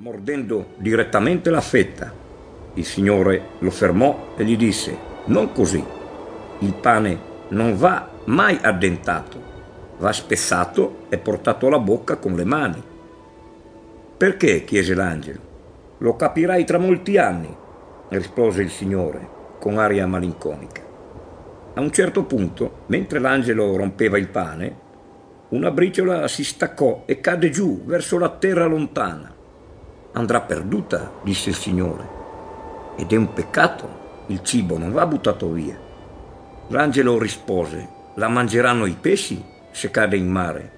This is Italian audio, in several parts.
mordendo direttamente la fetta. Il Signore lo fermò e gli disse, non così. Il pane non va mai addentato, va spezzato e portato alla bocca con le mani. Perché? chiese l'angelo. Lo capirai tra molti anni, rispose il Signore con aria malinconica. A un certo punto, mentre l'angelo rompeva il pane, una briciola si staccò e cadde giù verso la terra lontana. Andrà perduta, disse il Signore. Ed è un peccato, il cibo non va buttato via. L'angelo rispose, la mangeranno i pesci se cade in mare,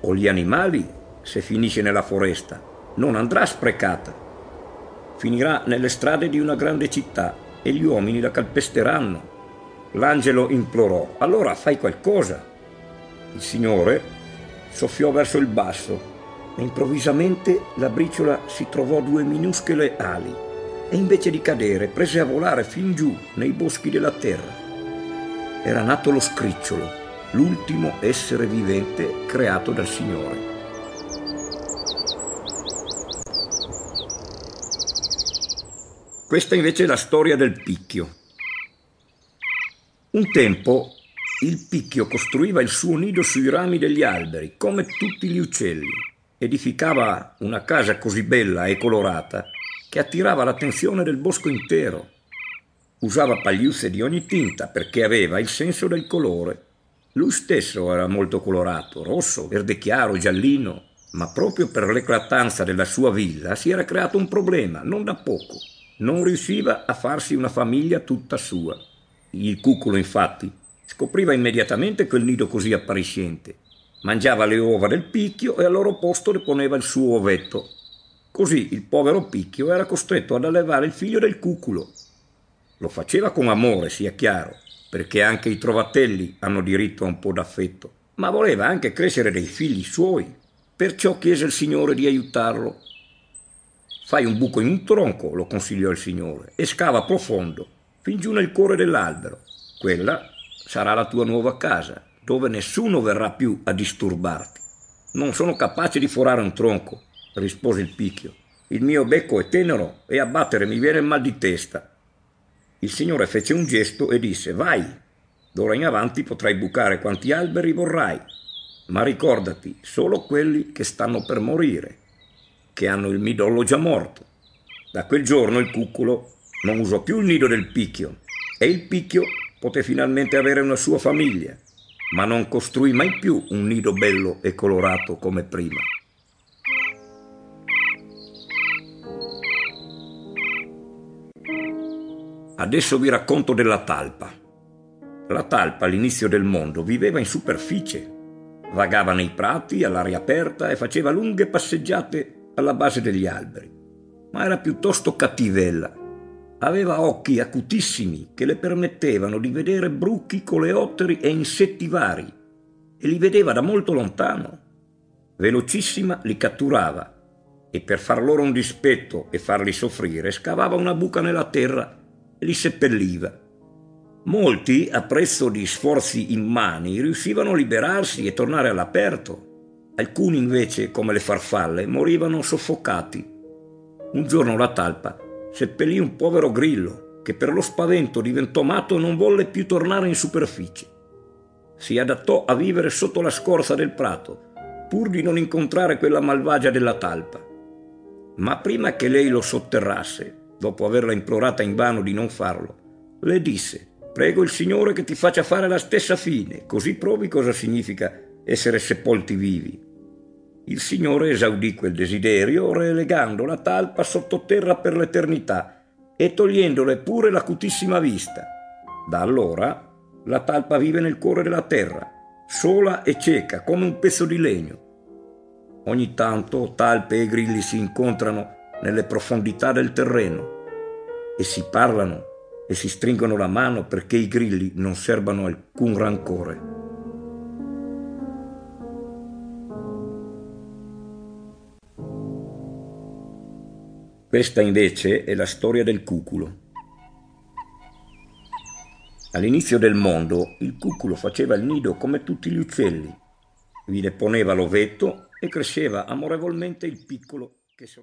o gli animali se finisce nella foresta. Non andrà sprecata. Finirà nelle strade di una grande città e gli uomini la calpesteranno. L'angelo implorò, allora fai qualcosa. Il Signore soffiò verso il basso improvvisamente la briciola si trovò due minuscole ali e invece di cadere prese a volare fin giù nei boschi della terra. Era nato lo scricciolo, l'ultimo essere vivente creato dal Signore. Questa invece è la storia del picchio. Un tempo il picchio costruiva il suo nido sui rami degli alberi, come tutti gli uccelli. Edificava una casa così bella e colorata che attirava l'attenzione del bosco intero. Usava pagliuzze di ogni tinta perché aveva il senso del colore. Lui stesso era molto colorato, rosso, verde chiaro, giallino, ma proprio per l'eclatanza della sua villa si era creato un problema, non da poco. Non riusciva a farsi una famiglia tutta sua. Il cuculo, infatti, Scopriva immediatamente quel nido così appariscente. Mangiava le uova del picchio e al loro posto le poneva il suo ovetto. Così il povero picchio era costretto ad allevare il figlio del cuculo. Lo faceva con amore, sia chiaro, perché anche i trovatelli hanno diritto a un po' d'affetto, ma voleva anche crescere dei figli suoi. Perciò chiese il Signore di aiutarlo. Fai un buco in un tronco, lo consigliò il Signore, e scava profondo, fin giù nel cuore dell'albero. Quella sarà la tua nuova casa, dove nessuno verrà più a disturbarti. Non sono capace di forare un tronco, rispose il picchio. Il mio becco è tenero e a battere mi viene il mal di testa. Il Signore fece un gesto e disse, vai, d'ora in avanti potrai bucare quanti alberi vorrai, ma ricordati solo quelli che stanno per morire, che hanno il midollo già morto. Da quel giorno il cuculo non usò più il nido del picchio e il picchio poté finalmente avere una sua famiglia, ma non costruì mai più un nido bello e colorato come prima. Adesso vi racconto della talpa. La talpa all'inizio del mondo viveva in superficie, vagava nei prati all'aria aperta e faceva lunghe passeggiate alla base degli alberi, ma era piuttosto cattivella Aveva occhi acutissimi che le permettevano di vedere bruchi, coleotteri e insetti vari e li vedeva da molto lontano. Velocissima li catturava e per far loro un dispetto e farli soffrire scavava una buca nella terra e li seppelliva. Molti, a prezzo di sforzi immani, riuscivano a liberarsi e tornare all'aperto. Alcuni invece, come le farfalle, morivano soffocati. Un giorno la talpa seppellì un povero grillo che per lo spavento diventò matto e non volle più tornare in superficie. Si adattò a vivere sotto la scorza del prato, pur di non incontrare quella malvagia della talpa. Ma prima che lei lo sotterrasse, dopo averla implorata invano di non farlo, le disse Prego il Signore che ti faccia fare la stessa fine, così provi cosa significa essere sepolti vivi. Il Signore esaudì quel desiderio relegando la talpa sottoterra per l'eternità e togliendole pure l'acutissima vista. Da allora la talpa vive nel cuore della terra, sola e cieca come un pezzo di legno. Ogni tanto talpe e grilli si incontrano nelle profondità del terreno e si parlano e si stringono la mano perché i grilli non serbano alcun rancore. Questa invece è la storia del cuculo. All'inizio del mondo il cuculo faceva il nido come tutti gli uccelli, vi deponeva l'ovetto e cresceva amorevolmente il piccolo che sorgeva.